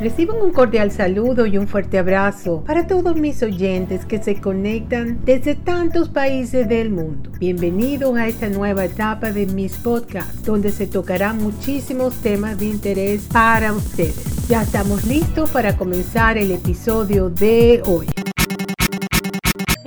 Reciban un cordial saludo y un fuerte abrazo para todos mis oyentes que se conectan desde tantos países del mundo. Bienvenidos a esta nueva etapa de mis podcasts, donde se tocarán muchísimos temas de interés para ustedes. Ya estamos listos para comenzar el episodio de hoy.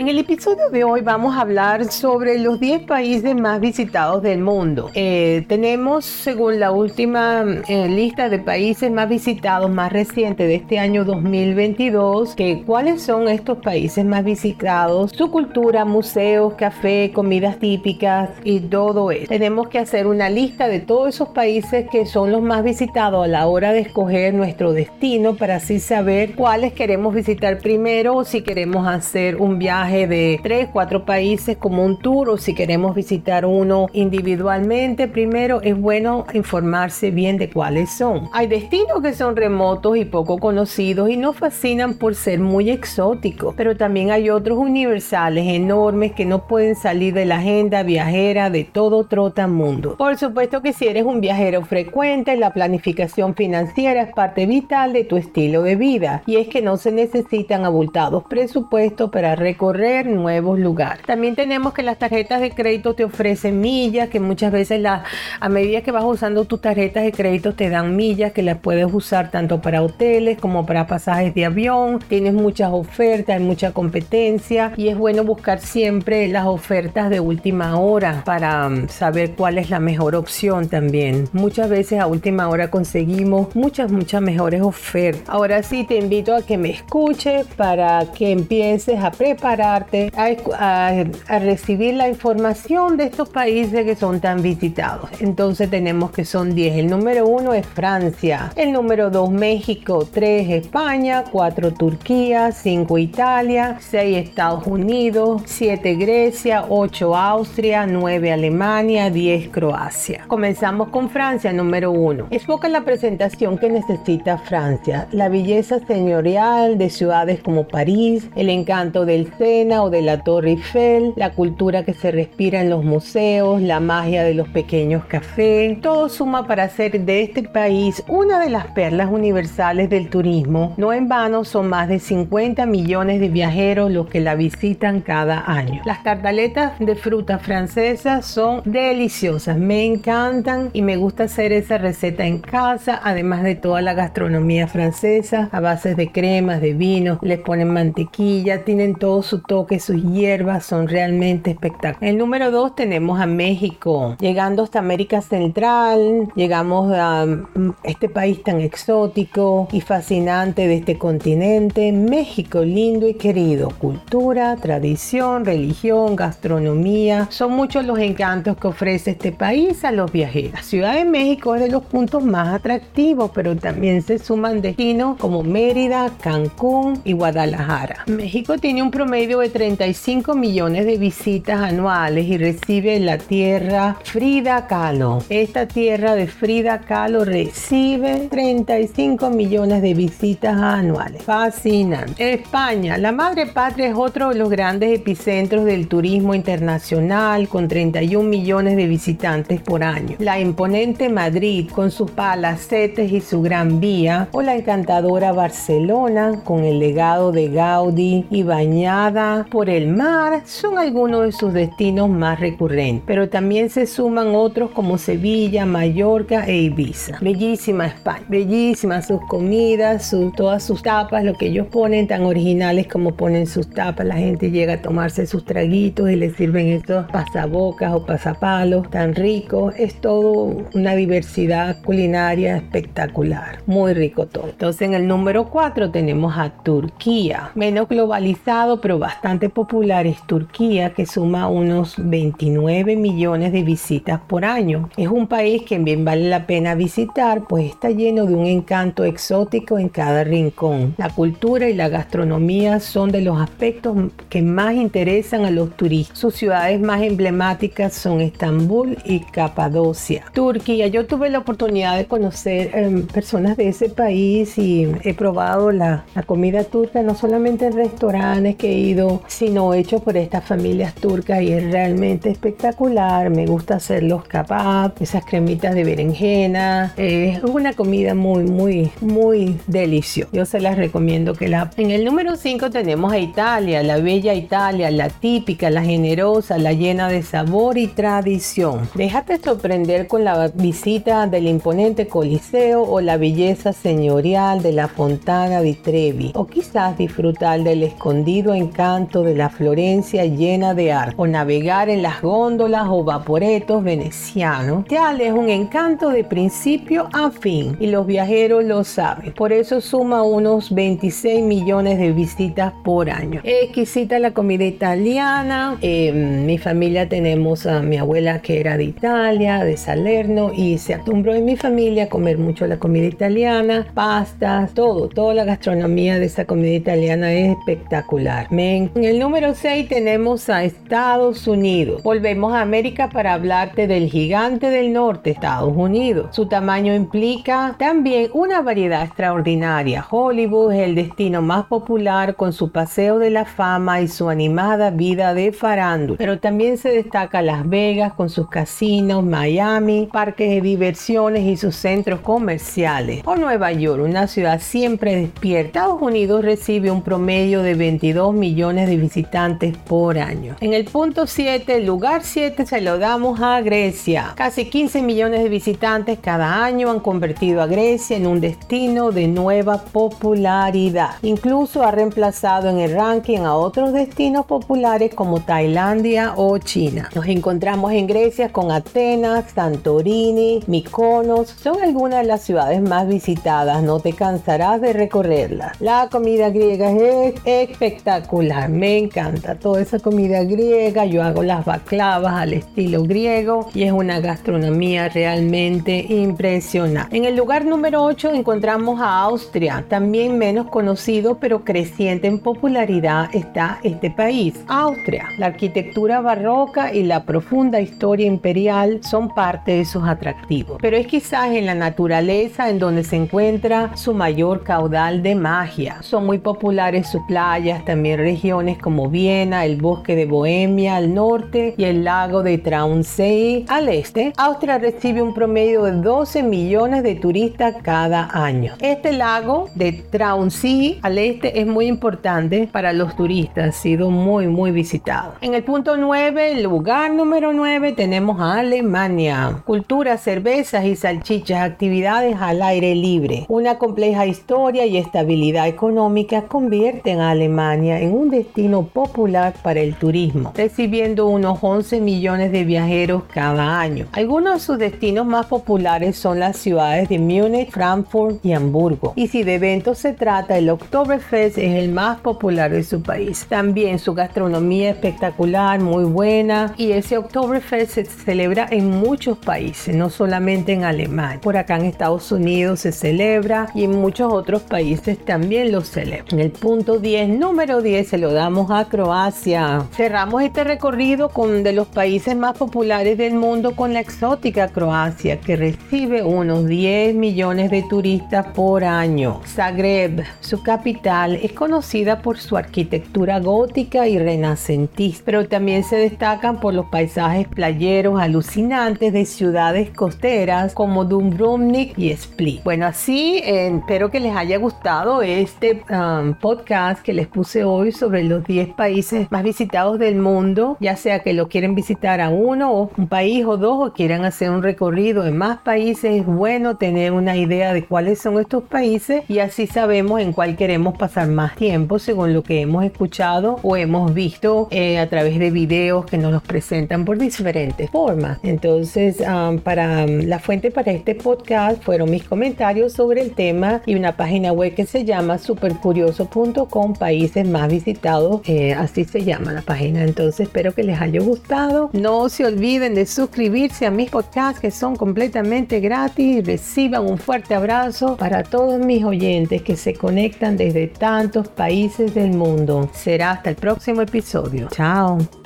En el episodio de hoy vamos a hablar sobre los 10 países más visitados del mundo. Eh, tenemos, según la última eh, lista de países más visitados más reciente de este año 2022, que cuáles son estos países más visitados, su cultura, museos, café, comidas típicas y todo eso. Tenemos que hacer una lista de todos esos países que son los más visitados a la hora de escoger nuestro destino para así saber cuáles queremos visitar primero o si queremos hacer un viaje de tres, cuatro países como un tour o si queremos visitar uno individualmente, primero es bueno informarse bien de cuáles son. Hay destinos que son remotos y poco conocidos y nos fascinan por ser muy exóticos, pero también hay otros universales enormes que no pueden salir de la agenda viajera de todo trotamundo. Por supuesto que si eres un viajero frecuente, la planificación financiera es parte vital de tu estilo de vida y es que no se necesitan abultados presupuestos para recorrer nuevos lugares. También tenemos que las tarjetas de crédito te ofrecen millas, que muchas veces la, a medida que vas usando tus tarjetas de crédito te dan millas que las puedes usar tanto para hoteles como para pasajes de avión. Tienes muchas ofertas, hay mucha competencia y es bueno buscar siempre las ofertas de última hora para um, saber cuál es la mejor opción también. Muchas veces a última hora conseguimos muchas, muchas mejores ofertas. Ahora sí te invito a que me escuches para que empieces a preparar a, recibir la información de estos países que son tan visitados. Entonces tenemos que son 10. El número 1 es Francia, el número 2 México, 3 España, 4 Turquía, 5 Italia, 6 Estados Unidos, 7 Grecia, 8 Austria, 9 Alemania, 10 Croacia. Comenzamos con Francia, número 1. Es poca la presentación que necesita Francia. La belleza señorial de ciudades como París, el encanto del centro, o de la Torre Eiffel, la cultura que se respira en los museos, la magia de los pequeños cafés. Todo suma para hacer de este país una de las perlas universales del turismo. No en vano son más de 50 millones de viajeros los que la visitan cada año. Las tartaletas de fruta francesas son deliciosas, me encantan y me gusta hacer esa receta en casa, además de toda la gastronomía francesa a base de cremas, de vinos, les ponen mantequilla, tienen todo su que sus hierbas son realmente espectaculares. El número 2 tenemos a México, llegando hasta América Central, llegamos a mm, este país tan exótico y fascinante de este continente, México lindo y querido, cultura, tradición, religión, gastronomía, son muchos los encantos que ofrece este país a los viajeros. La Ciudad de México es de los puntos más atractivos, pero también se suman destinos como Mérida, Cancún y Guadalajara. México tiene un promedio 35 millones de visitas anuales y recibe la tierra Frida Kahlo. Esta tierra de Frida Kahlo recibe 35 millones de visitas anuales. Fascinante. España, la madre patria es otro de los grandes epicentros del turismo internacional con 31 millones de visitantes por año. La imponente Madrid con sus palacetes y su gran vía o la encantadora Barcelona con el legado de Gaudí y bañada por el mar son algunos de sus destinos más recurrentes, pero también se suman otros como Sevilla, Mallorca e Ibiza. Bellísima España, bellísimas sus comidas, todas sus tapas, lo que ellos ponen tan originales como ponen sus tapas. La gente llega a tomarse sus traguitos y les sirven estos pasabocas o pasapalos tan ricos. Es todo una diversidad culinaria espectacular, muy rico todo. Entonces en el número 4 tenemos a Turquía, menos globalizado pero bastante bastante popular es Turquía, que suma unos 29 millones de visitas por año. Es un país que bien vale la pena visitar, pues está lleno de un encanto exótico en cada rincón. La cultura y la gastronomía son de los aspectos que más interesan a los turistas. Sus ciudades más emblemáticas son Estambul y Capadocia. Turquía, yo tuve la oportunidad de conocer em, personas de ese país y he probado la, la comida turca, no solamente en restaurantes que he ido sino hecho por estas familias turcas y es realmente espectacular. Me gusta hacer los kebab, esas cremitas de berenjena. es una comida muy, muy, muy deliciosa. Yo se las recomiendo que la... En el número 5 tenemos a Italia, la bella Italia, la típica, la generosa, la llena de sabor y tradición. Déjate sorprender con la visita del imponente Coliseo o la belleza señorial de la Fontana di Trevi. O quizás disfrutar del escondido encanto de la Florencia llena de arte. O navegar en las góndolas o vaporetos venecianos. Tal es un encanto de principio a fin y los viajeros lo saben. Por eso suma unos 26 millones de visitas por año. Exquisita la comida italiana. Em, mi familia tenemos a mi abuela que era de Italia, de Salerno y se acostumbró en mi familia a comer mucho la comida italiana, pastas, todo, toda la gastronomía de esa comida italiana es espectacular. En el número 6 tenemos a Estados Unidos. Volvemos a América para hablarte del gigante del norte, Estados Unidos. Su tamaño implica también una variedad extraordinaria. Hollywood es el destino más popular con su paseo de la fama y su animada vida de farándula. Pero también se destaca Las Vegas con sus casinos, Miami, parques de diversiones y sus centros comerciales. O Nueva York, una ciudad siempre despierta. Estados Unidos recibe un promedio de 22 millones de visitantes por año. En el punto 7, el lugar 7 se lo damos a Grecia. Casi 15 millones de visitantes cada año han convertido a Grecia en un destino de nueva popularidad. Incluso ha reemplazado en el ranking a otros destinos populares como Tailandia o China. Nos encontramos en Grecia con Atenas, Santorini, Mykonos. Son algunas de las ciudades más visitadas. No te cansarás de recorrerlas. La comida griega es espectacular. Me encanta toda esa comida griega. Yo hago las baklavas al estilo griego y es una gastronomía realmente impresionante. En el lugar número 8 encontramos a Austria, también menos conocido pero creciente en popularidad está este país, Austria. La arquitectura barroca y la profunda historia imperial son parte de sus atractivos, pero es quizás en la naturaleza en donde se encuentra su mayor caudal de magia. Son muy populares sus playas, también regiones como Viena, el bosque de Bohemia al norte y el lago de Traunsee al este. Austria recibe un promedio de 12 millones de turistas cada año. Este lago de Traunsee al este es muy importante para los turistas, ha sido muy muy visitado. En el punto 9, lugar número 9, tenemos a Alemania. Cultura, cervezas y salchichas, actividades al aire libre. Una compleja historia y estabilidad económica convierten a Alemania en un destino popular para el turismo, recibiendo unos 11 millones de viajeros cada año. Algunos de sus destinos más populares son las ciudades de Múnich, Frankfurt y Hamburgo. Y si de eventos se trata, el Oktoberfest es el más popular de su país. También su gastronomía espectacular, muy buena. Y ese Oktoberfest se celebra en muchos países, no solamente en Alemania. Por acá en Estados Unidos se celebra y en muchos otros países también lo celebran. En el punto 10, número 10, se lo damos a Croacia. Cerramos este recorrido con de los países más populares del mundo con la exótica Croacia, que recibe unos 10 millones de turistas por año. Zagreb, su capital, es conocida por su arquitectura gótica y renacentista, pero también se destacan por los paisajes playeros alucinantes de ciudades costeras como Dubrovnik y Split. Bueno, así eh, espero que les haya gustado este um, podcast que les puse hoy sobre los 10 países más visitados del mundo, ya sea que lo quieren visitar a uno o un país o dos o quieran hacer un recorrido en más países, es bueno tener una idea de cuáles son estos países y así sabemos en cuál queremos pasar más tiempo según lo que hemos escuchado o hemos visto eh, a través de videos que nos los presentan por diferentes formas. Entonces, para la fuente para este podcast fueron mis comentarios sobre el tema y una página web que se llama supercurioso.com, países más visitados, eh, así se llama la página. Entonces, espero que les haya gustado. No se olviden de suscribirse a mis podcasts que son completamente gratis. Reciban un fuerte abrazo para todos mis oyentes que se conectan desde tantos países del mundo. Será hasta el próximo episodio. Chao.